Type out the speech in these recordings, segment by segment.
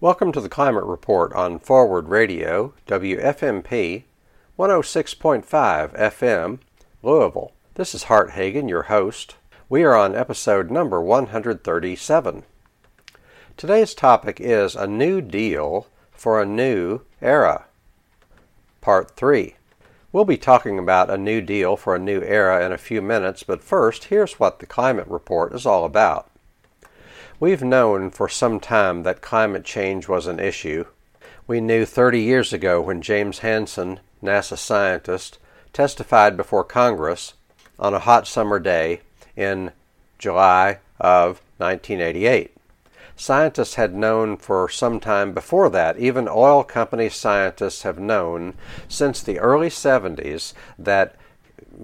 Welcome to the Climate Report on Forward Radio, WFMP 106.5 FM, Louisville. This is Hart Hagen, your host. We are on episode number 137. Today's topic is a new deal for a new era. Part 3. We'll be talking about a new deal for a new era in a few minutes, but first, here's what the Climate Report is all about. We've known for some time that climate change was an issue. We knew 30 years ago when James Hansen, NASA scientist, testified before Congress on a hot summer day in July of 1988. Scientists had known for some time before that, even oil company scientists have known since the early 70s that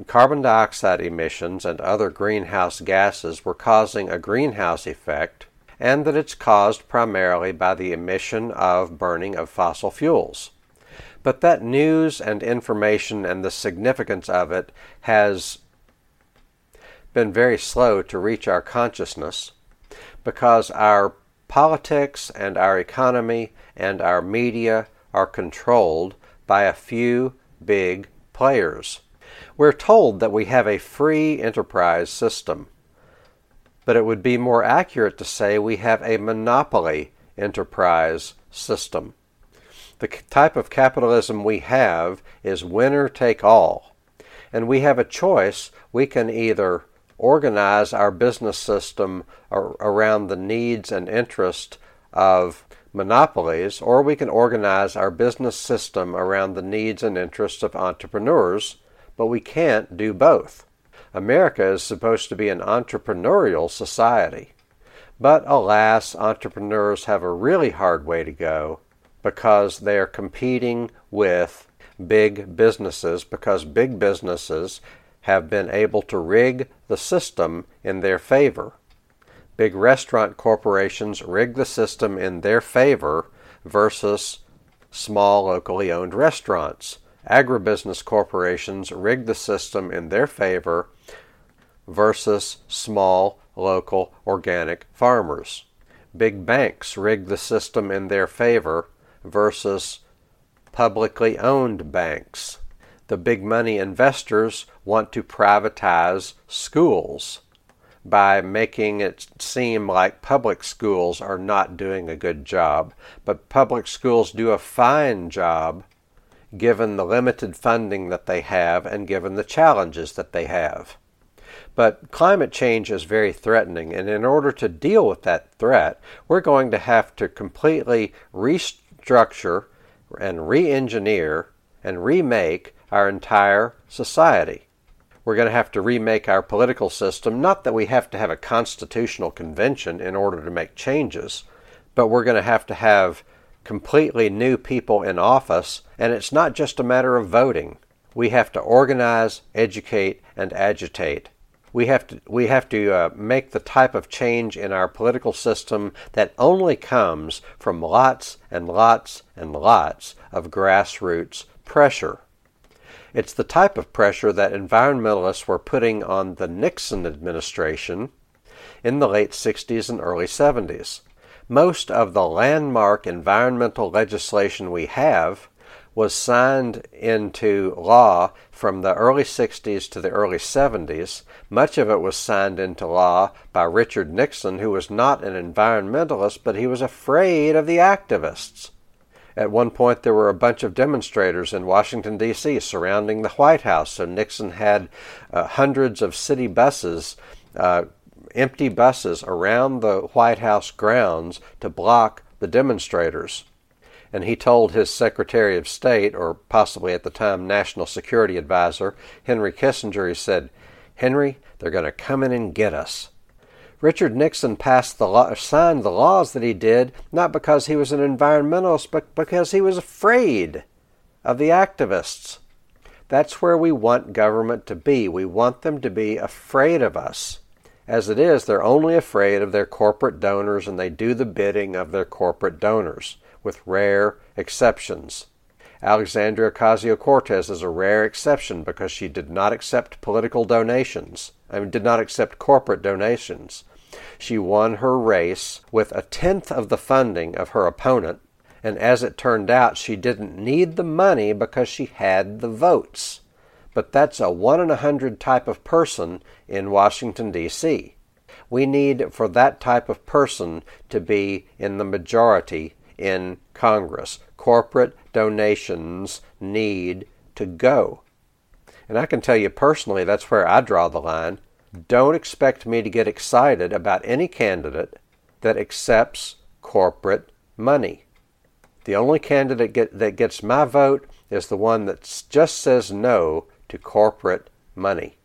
carbon dioxide emissions and other greenhouse gases were causing a greenhouse effect, and that it's caused primarily by the emission of burning of fossil fuels. But that news and information and the significance of it has been very slow to reach our consciousness because our politics and our economy and our media are controlled by a few big players. We're told that we have a free enterprise system, but it would be more accurate to say we have a monopoly enterprise system. The type of capitalism we have is winner take all, and we have a choice. We can either organize our business system around the needs and interests of monopolies, or we can organize our business system around the needs and interests of entrepreneurs but we can't do both. America is supposed to be an entrepreneurial society. But alas, entrepreneurs have a really hard way to go because they are competing with big businesses because big businesses have been able to rig the system in their favor. Big restaurant corporations rig the system in their favor versus small locally owned restaurants agribusiness corporations rig the system in their favor versus small, local, organic farmers. Big banks rig the system in their favor versus publicly owned banks. The big money investors want to privatize schools by making it seem like public schools are not doing a good job. But public schools do a fine job given the limited funding that they have and given the challenges that they have. But climate change is very threatening, and in order to deal with that threat, we're going to have to completely restructure and re engineer and remake our entire society. We're going to have to remake our political system. Not that we have to have a constitutional convention in order to make changes, but we're going to have to have completely new people in office, and it's not just a matter of voting. We have to organize, educate, and agitate. We have to, we have to uh, make the type of change in our political system that only comes from lots and lots and lots of grassroots pressure. It's the type of pressure that environmentalists were putting on the Nixon administration in the late 60s and early 70s most of the landmark environmental legislation we have was signed into law from the early 60s to the early 70s. Much of it was signed into law by Richard Nixon, who was not an environmentalist, but he was afraid of the activists. At one point, there were a bunch of demonstrators in Washington, D.C., surrounding the White House, so Nixon had uh, hundreds of city buses uh, empty buses around the White House grounds to block the demonstrators. And he told his Secretary of State, or possibly at the time National Security Advisor, Henry Kissinger, he said, Henry, they're going to come in and get us. Richard Nixon passed the law, signed the laws that he did not because he was an environmentalist, but because he was afraid of the activists. That's where we want government to be. We want them to be afraid of us. As it is, they're only afraid of their corporate donors and they do the bidding of their corporate donors, with rare exceptions. Alexandria Ocasio Cortez is a rare exception because she did not accept political donations. I mean, did not accept corporate donations. She won her race with a tenth of the funding of her opponent, and as it turned out, she didn't need the money because she had the votes. But that's a one in a hundred type of person in Washington, D.C. We need for that type of person to be in the majority in Congress. Corporate donations need to go. And I can tell you personally, that's where I draw the line. Don't expect me to get excited about any candidate that accepts corporate money. The only candidate get, that gets my vote is the one that just says no to corporate money.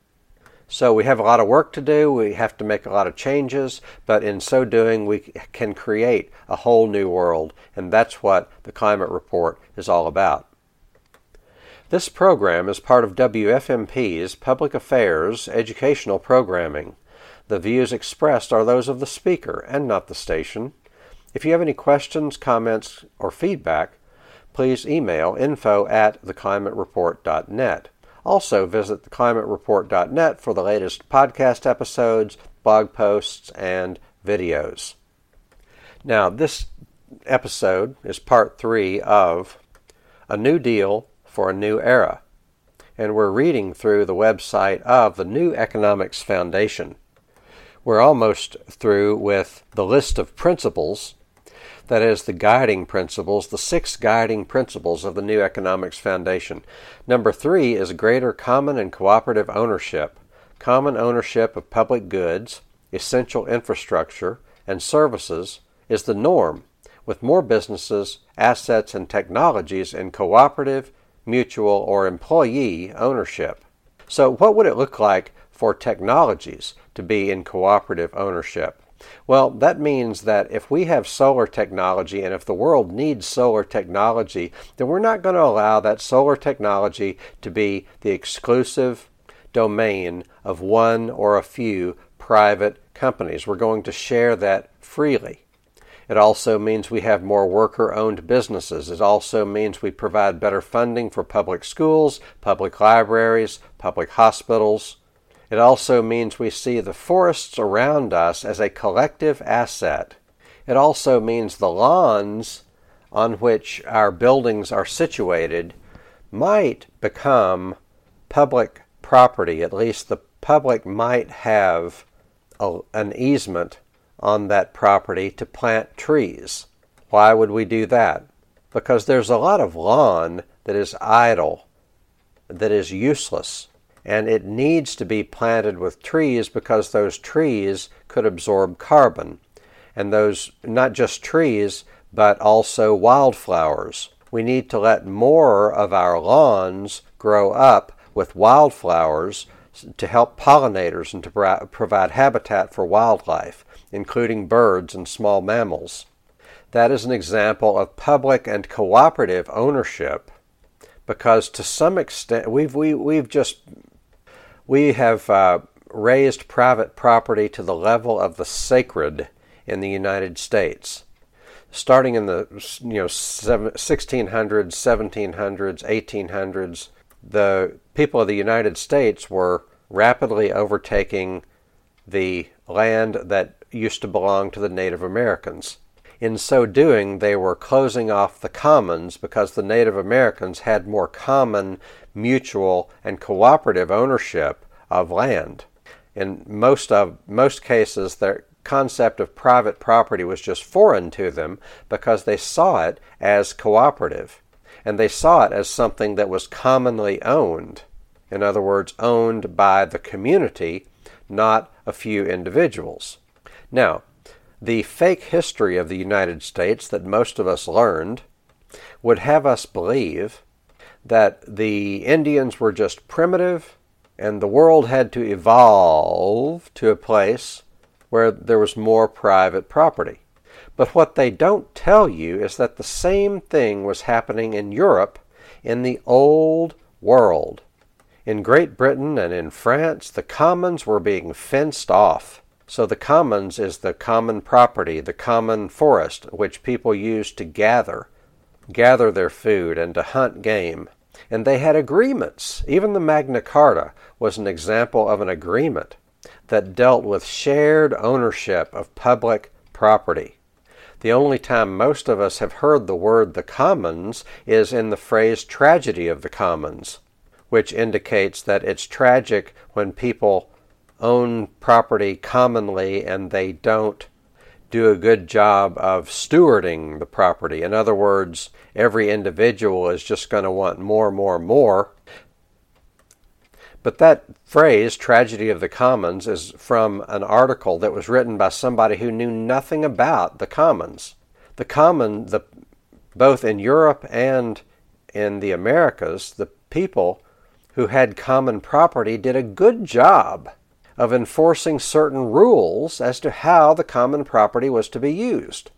So we have a lot of work to do. We have to make a lot of changes, but in so doing, we can create a whole new world, and that's what the climate report is all about. This program is part of WFMP's Public Affairs educational programming. The views expressed are those of the speaker and not the station. If you have any questions, comments, or feedback, please email info at theclimatereport.net. Also, visit theclimatereport.net for the latest podcast episodes, blog posts, and videos. Now, this episode is part three of A New Deal for a New Era, and we're reading through the website of the New Economics Foundation. We're almost through with the list of principles that is the guiding principles, the six guiding principles of the New Economics Foundation. Number three is greater common and cooperative ownership, common ownership of public goods, essential infrastructure, and services is the norm, with more businesses, assets, and technologies in cooperative, mutual, or employee ownership. So, what would it look like for technologies to be in cooperative ownership? Well, that means that if we have solar technology and if the world needs solar technology, then we're not going to allow that solar technology to be the exclusive domain of one or a few private companies. We're going to share that freely. It also means we have more worker owned businesses. It also means we provide better funding for public schools, public libraries, public hospitals, it also means we see the forests around us as a collective asset. It also means the lawns on which our buildings are situated might become public property. At least the public might have a, an easement on that property to plant trees. Why would we do that? Because there's a lot of lawn that is idle, that is useless and it needs to be planted with trees because those trees could absorb carbon. And those, not just trees, but also wildflowers. We need to let more of our lawns grow up with wildflowers to help pollinators and to provide habitat for wildlife, including birds and small mammals. That is an example of public and cooperative ownership because to some extent we've, we, we've just we have uh, raised private property to the level of the sacred in the United States. Starting in the you know 1600s, 1700s, 1800s, the people of the United States were rapidly overtaking the land that used to belong to the Native Americans. In so doing, they were closing off the commons because the Native Americans had more common, mutual, and cooperative ownership of land. In most of most cases, their concept of private property was just foreign to them because they saw it as cooperative, and they saw it as something that was commonly owned. In other words, owned by the community, not a few individuals. Now, the fake history of the United States that most of us learned would have us believe that the Indians were just primitive and the world had to evolve to a place where there was more private property. But what they don't tell you is that the same thing was happening in Europe in the old world. In Great Britain and in France, the commons were being fenced off. So the commons is the common property, the common forest, which people used to gather, gather their food and to hunt game. And they had agreements. Even the Magna Carta was an example of an agreement. that dealt with shared ownership of public property. The only time most of us have heard the word the commons is in the phrase tragedy of the commons, which indicates that it's tragic when people own property commonly and they don't do a good job of stewarding the property. In other words, every individual is just going to want more, more, more. But that phrase, tragedy of the commons, is from an article that was written by somebody who knew nothing about the commons. The common, the, both in Europe and in the Americas, the people who had common property did a good job of enforcing certain rules as to how the common property was to be used.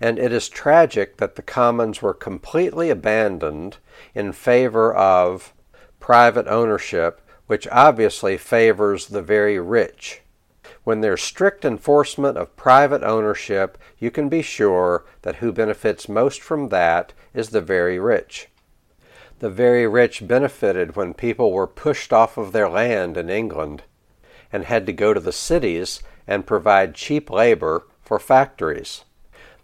And it is tragic that the commons were completely abandoned in favor of private ownership, which obviously favors the very rich. When there's strict enforcement of private ownership, you can be sure that who benefits most from that is the very rich. The very rich benefited when people were pushed off of their land in England and had to go to the cities and provide cheap labor for factories.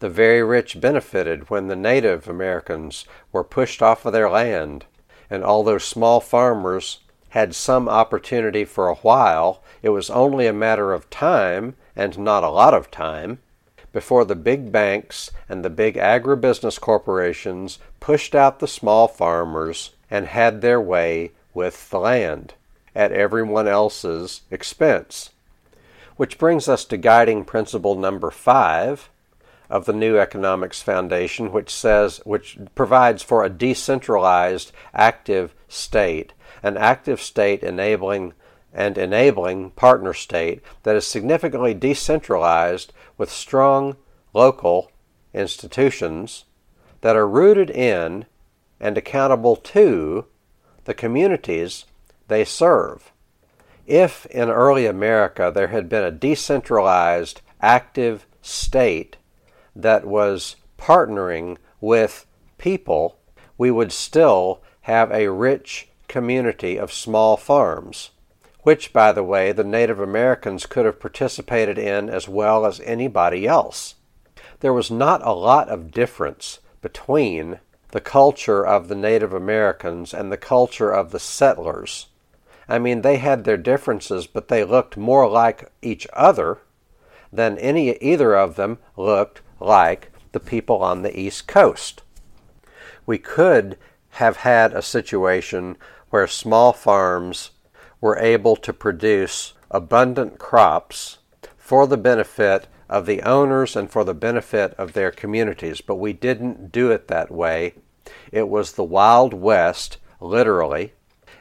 The very rich benefited when the Native Americans were pushed off of their land, and although small farmers had some opportunity for a while, it was only a matter of time, and not a lot of time, before the big banks and the big agribusiness corporations pushed out the small farmers and had their way with the land at everyone else's expense. Which brings us to guiding principle number five of the New Economics Foundation, which says, which provides for a decentralized active state, an active state enabling and enabling partner state that is significantly decentralized with strong local institutions that are rooted in and accountable to the communities they serve. If in early America there had been a decentralized, active state that was partnering with people, we would still have a rich community of small farms, which, by the way, the Native Americans could have participated in as well as anybody else. There was not a lot of difference between the culture of the Native Americans and the culture of the settlers. I mean, they had their differences, but they looked more like each other than any either of them looked like the people on the East Coast. We could have had a situation where small farms were able to produce abundant crops for the benefit of the owners and for the benefit of their communities, but we didn't do it that way. It was the Wild West, literally,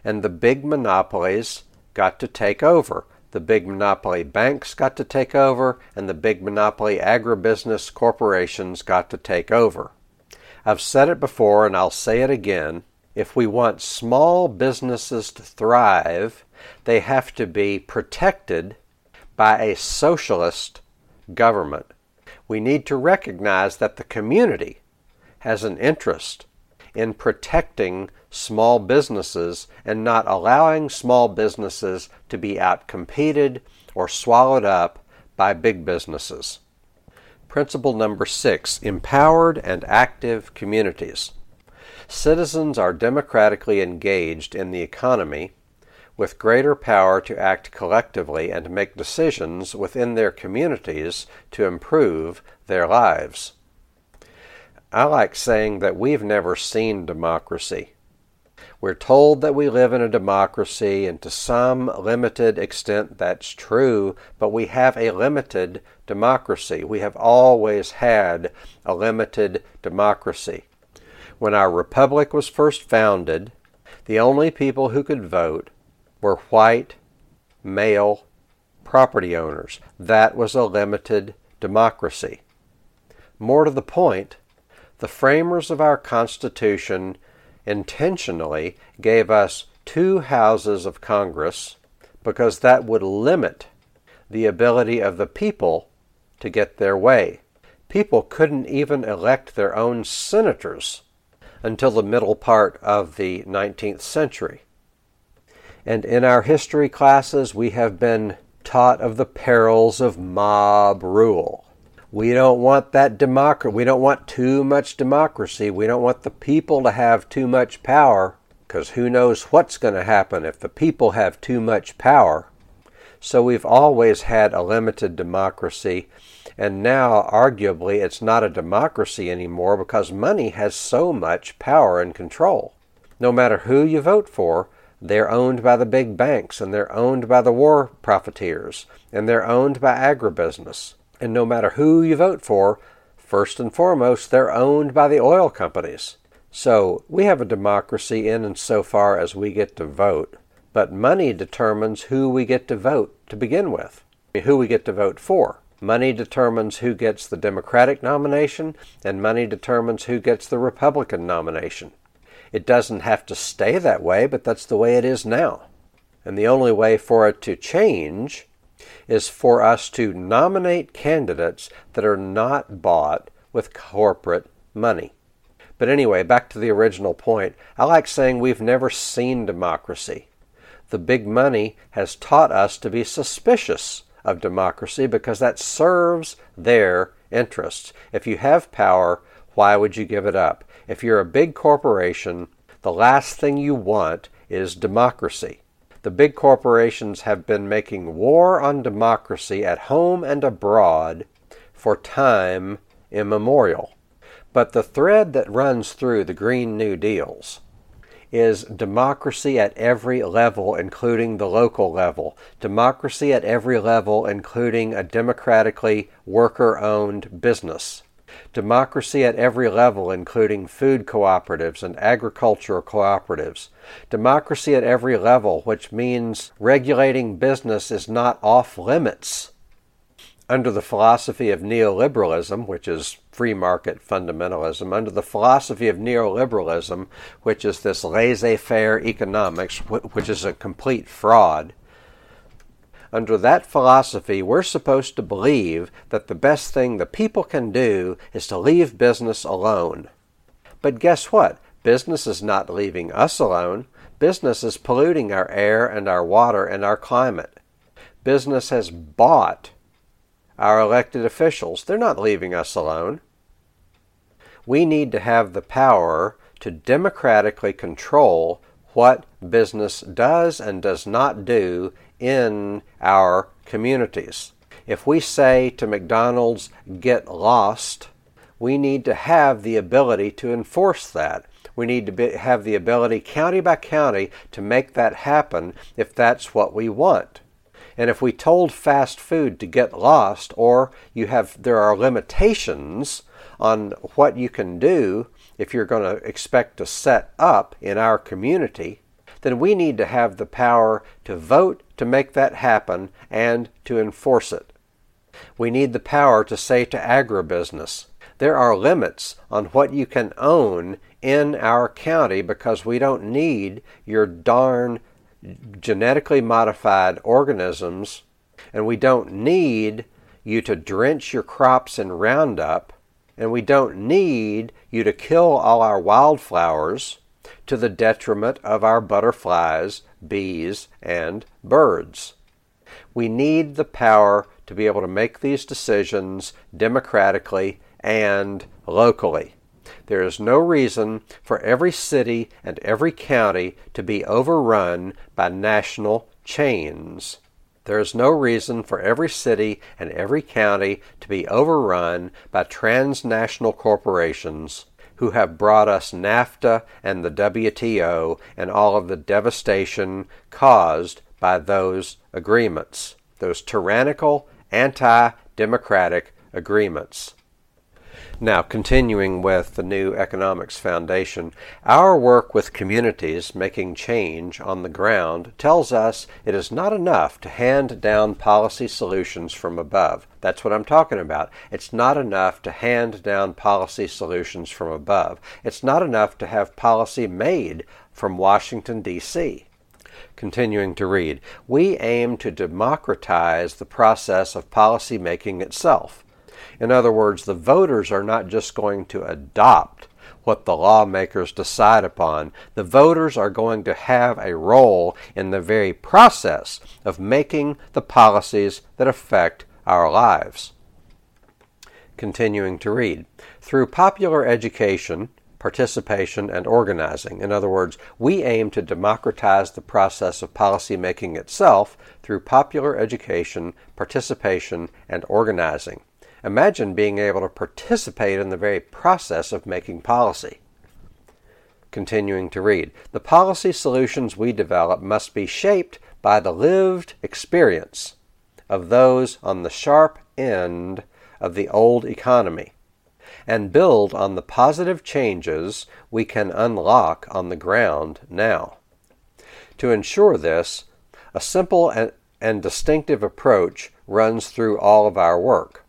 and the big monopolies got to take over. The big monopoly banks got to take over, and the big monopoly agribusiness corporations got to take over. I've said it before, and I'll say it again. If we want small businesses to thrive, they have to be protected by a socialist government. We need to recognize that the community has an interest in protecting small businesses and not allowing small businesses to be outcompeted or swallowed up by big businesses. Principle number six empowered and active communities. Citizens are democratically engaged in the economy with greater power to act collectively and make decisions within their communities to improve their lives. I like saying that we've never seen democracy. We're told that we live in a democracy, and to some limited extent that's true, but we have a limited democracy. We have always had a limited democracy. When our republic was first founded, the only people who could vote were white, male property owners. That was a limited democracy. More to the point, the framers of our Constitution intentionally gave us two houses of Congress because that would limit the ability of the people to get their way. People couldn't even elect their own senators until the middle part of the 19th century. And in our history classes, we have been taught of the perils of mob rule. We don't want that democracy. We don't want too much democracy. We don't want the people to have too much power because who knows what's going to happen if the people have too much power. So we've always had a limited democracy, and now arguably it's not a democracy anymore because money has so much power and control. No matter who you vote for, they're owned by the big banks, and they're owned by the war profiteers, and they're owned by agribusiness. And no matter who you vote for, first and foremost, they're owned by the oil companies. So we have a democracy in and so far as we get to vote, but money determines who we get to vote to begin with, who we get to vote for. Money determines who gets the Democratic nomination, and money determines who gets the Republican nomination. It doesn't have to stay that way, but that's the way it is now. And the only way for it to change is for us to nominate candidates that are not bought with corporate money. But anyway, back to the original point. I like saying we've never seen democracy. The big money has taught us to be suspicious of democracy because that serves their interests. If you have power, why would you give it up? If you're a big corporation, the last thing you want is democracy. The big corporations have been making war on democracy at home and abroad for time immemorial. But the thread that runs through the Green New Deals is democracy at every level, including the local level. Democracy at every level, including a democratically worker owned business. Democracy at every level, including food cooperatives and agricultural cooperatives. Democracy at every level, which means regulating business is not off limits under the philosophy of neoliberalism, which is free market fundamentalism, under the philosophy of neoliberalism, which is this laissez faire economics, which is a complete fraud, under that philosophy, we're supposed to believe that the best thing the people can do is to leave business alone. But guess what? Business is not leaving us alone. Business is polluting our air and our water and our climate. Business has bought our elected officials. They're not leaving us alone. We need to have the power to democratically control what business does and does not do in our communities. If we say to McDonald's, get lost, we need to have the ability to enforce that. We need to be, have the ability, county by county, to make that happen if that's what we want. And if we told fast food to get lost, or you have there are limitations on what you can do if you're going to expect to set up in our community, then we need to have the power to vote to make that happen and to enforce it. We need the power to say to agribusiness, there are limits on what you can own in our county because we don't need your darn genetically modified organisms and we don't need you to drench your crops in Roundup and we don't need you to kill all our wildflowers to the detriment of our butterflies, bees, and birds. We need the power to be able to make these decisions democratically and locally. There is no reason for every city and every county to be overrun by national chains. There is no reason for every city and every county to be overrun by transnational corporations who have brought us NAFTA and the WTO and all of the devastation caused by those agreements, those tyrannical, anti democratic agreements. Now, continuing with the New Economics Foundation, our work with communities making change on the ground tells us it is not enough to hand down policy solutions from above. That's what I'm talking about. It's not enough to hand down policy solutions from above. It's not enough to have policy made from Washington, D.C. Continuing to read, we aim to democratize the process of policy making itself. In other words, the voters are not just going to adopt what the lawmakers decide upon. The voters are going to have a role in the very process of making the policies that affect our lives. Continuing to read. Through popular education, participation, and organizing. In other words, we aim to democratize the process of policymaking itself through popular education, participation, and organizing. Imagine being able to participate in the very process of making policy. Continuing to read. The policy solutions we develop must be shaped by the lived experience of those on the sharp end of the old economy and build on the positive changes we can unlock on the ground now. To ensure this, a simple and distinctive approach runs through all of our work.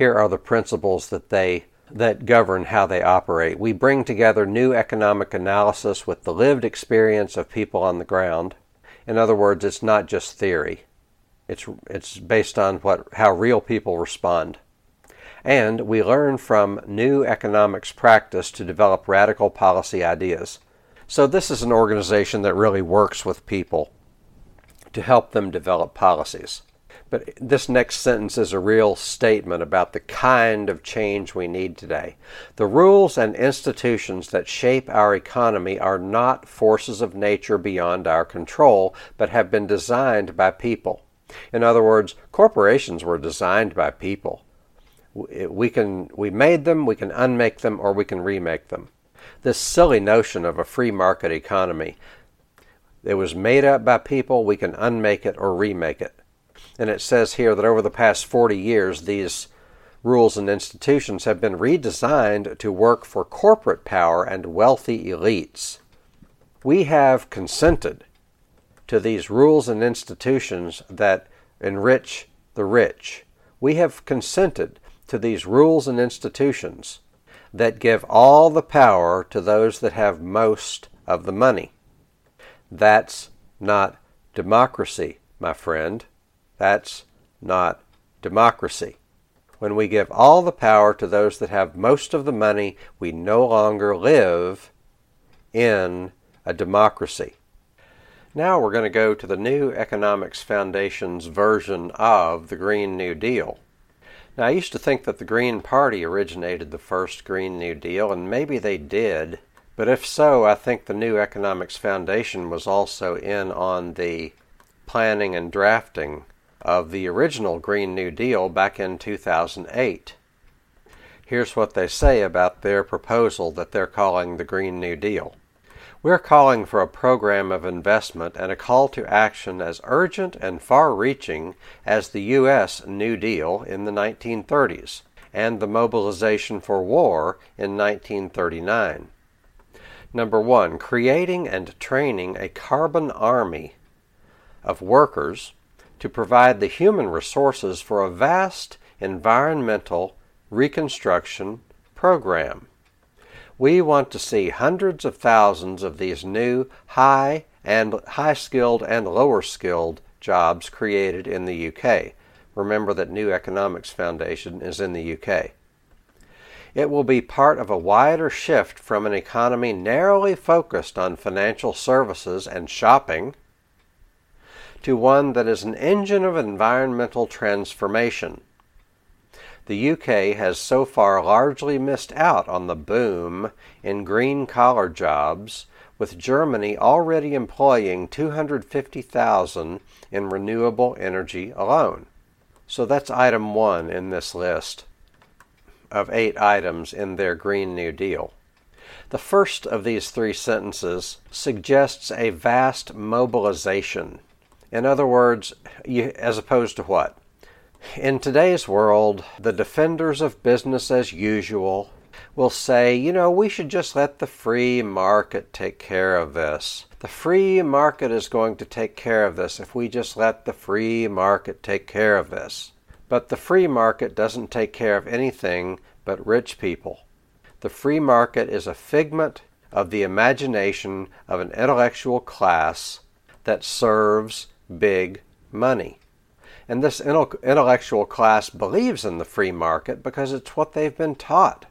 Here are the principles that they that govern how they operate. We bring together new economic analysis with the lived experience of people on the ground. In other words, it's not just theory. It's it's based on what how real people respond. And we learn from new economics practice to develop radical policy ideas. So this is an organization that really works with people to help them develop policies. But this next sentence is a real statement about the kind of change we need today. The rules and institutions that shape our economy are not forces of nature beyond our control, but have been designed by people. In other words, corporations were designed by people. We can we made them, we can unmake them, or we can remake them. This silly notion of a free market economy. It was made up by people, we can unmake it or remake it. And it says here that over the past 40 years, these rules and institutions have been redesigned to work for corporate power and wealthy elites. We have consented to these rules and institutions that enrich the rich. We have consented to these rules and institutions that give all the power to those that have most of the money. That's not democracy, my friend. That's not democracy. When we give all the power to those that have most of the money, we no longer live in a democracy. Now we're going to go to the New Economics Foundation's version of the Green New Deal. Now, I used to think that the Green Party originated the first Green New Deal, and maybe they did, but if so, I think the New Economics Foundation was also in on the planning and drafting of the original Green New Deal back in 2008. Here's what they say about their proposal that they're calling the Green New Deal. We're calling for a program of investment and a call to action as urgent and far reaching as the U.S. New Deal in the 1930s and the mobilization for war in 1939. Number one, creating and training a carbon army of workers to provide the human resources for a vast environmental reconstruction program. We want to see hundreds of thousands of these new high and high skilled and lower skilled jobs created in the UK. Remember that New Economics Foundation is in the UK. It will be part of a wider shift from an economy narrowly focused on financial services and shopping to one that is an engine of environmental transformation. The UK has so far largely missed out on the boom in green collar jobs, with Germany already employing 250,000 in renewable energy alone. So that's item one in this list of eight items in their Green New Deal. The first of these three sentences suggests a vast mobilization in other words, you, as opposed to what? In today's world, the defenders of business as usual will say, you know, we should just let the free market take care of this. The free market is going to take care of this if we just let the free market take care of this. But the free market doesn't take care of anything but rich people. The free market is a figment of the imagination of an intellectual class that serves big money. And this intellectual class believes in the free market because it's what they've been taught.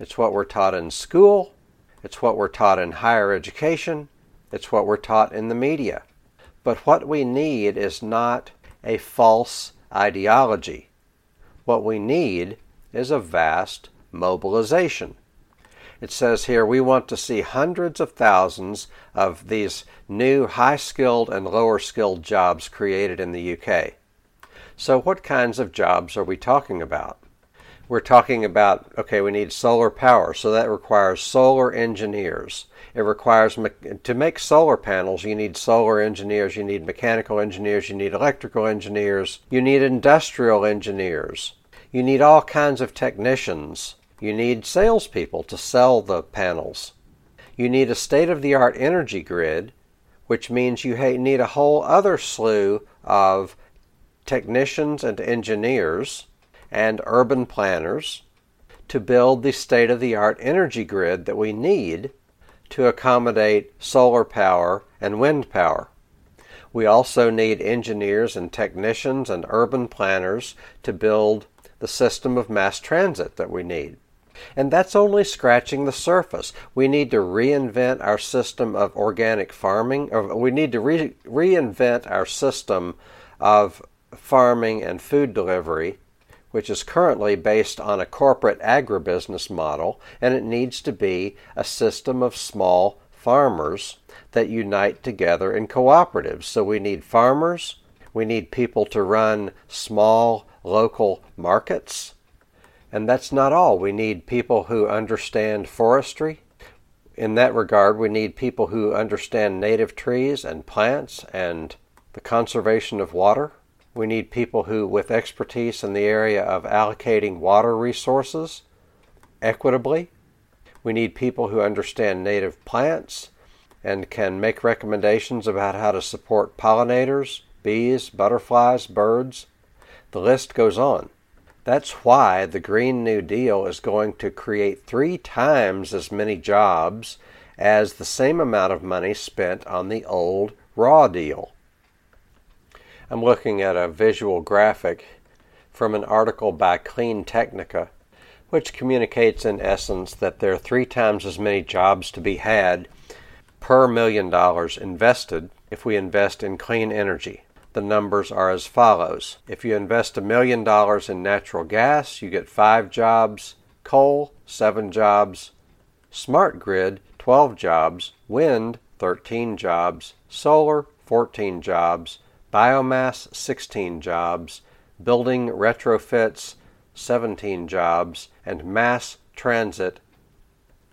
It's what we're taught in school. It's what we're taught in higher education. It's what we're taught in the media. But what we need is not a false ideology. What we need is a vast mobilization. It says here we want to see hundreds of thousands of these new high skilled and lower skilled jobs created in the UK. So, what kinds of jobs are we talking about? We're talking about, okay, we need solar power, so that requires solar engineers. It requires, to make solar panels, you need solar engineers, you need mechanical engineers, you need electrical engineers, you need industrial engineers, you need all kinds of technicians you need salespeople to sell the panels. You need a state of the art energy grid, which means you need a whole other slew of technicians and engineers and urban planners to build the state of the art energy grid that we need to accommodate solar power and wind power. We also need engineers and technicians and urban planners to build the system of mass transit that we need. And that's only scratching the surface. We need to reinvent our system of organic farming, or we need to re- reinvent our system of farming and food delivery, which is currently based on a corporate agribusiness model, and it needs to be a system of small farmers that unite together in cooperatives. So we need farmers, we need people to run small local markets and that's not all. We need people who understand forestry. In that regard, we need people who understand native trees and plants and the conservation of water. We need people who, with expertise in the area of allocating water resources equitably. We need people who understand native plants and can make recommendations about how to support pollinators, bees, butterflies, birds. The list goes on. That's why the Green New Deal is going to create three times as many jobs as the same amount of money spent on the old Raw Deal. I'm looking at a visual graphic from an article by Clean Technica, which communicates in essence that there are three times as many jobs to be had per million dollars invested if we invest in clean energy the numbers are as follows. If you invest a million dollars in natural gas, you get five jobs, coal, seven jobs, smart grid, 12 jobs, wind, 13 jobs, solar, 14 jobs, biomass, 16 jobs, building retrofits, 17 jobs, and mass transit,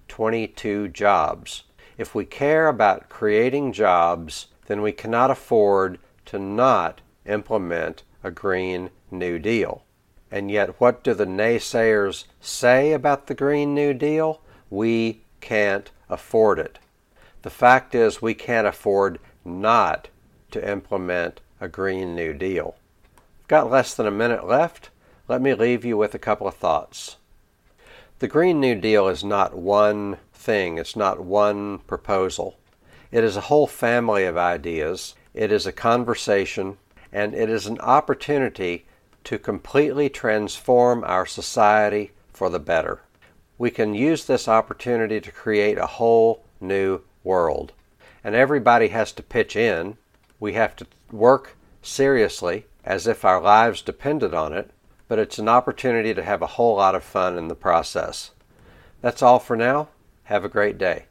22 jobs. If we care about creating jobs, then we cannot afford to not implement a Green New Deal. And yet, what do the naysayers say about the Green New Deal? We can't afford it. The fact is, we can't afford not to implement a Green New Deal. I've got less than a minute left. Let me leave you with a couple of thoughts. The Green New Deal is not one thing, it's not one proposal. It is a whole family of ideas it is a conversation, and it is an opportunity to completely transform our society for the better. We can use this opportunity to create a whole new world. And everybody has to pitch in. We have to work seriously as if our lives depended on it, but it's an opportunity to have a whole lot of fun in the process. That's all for now. Have a great day.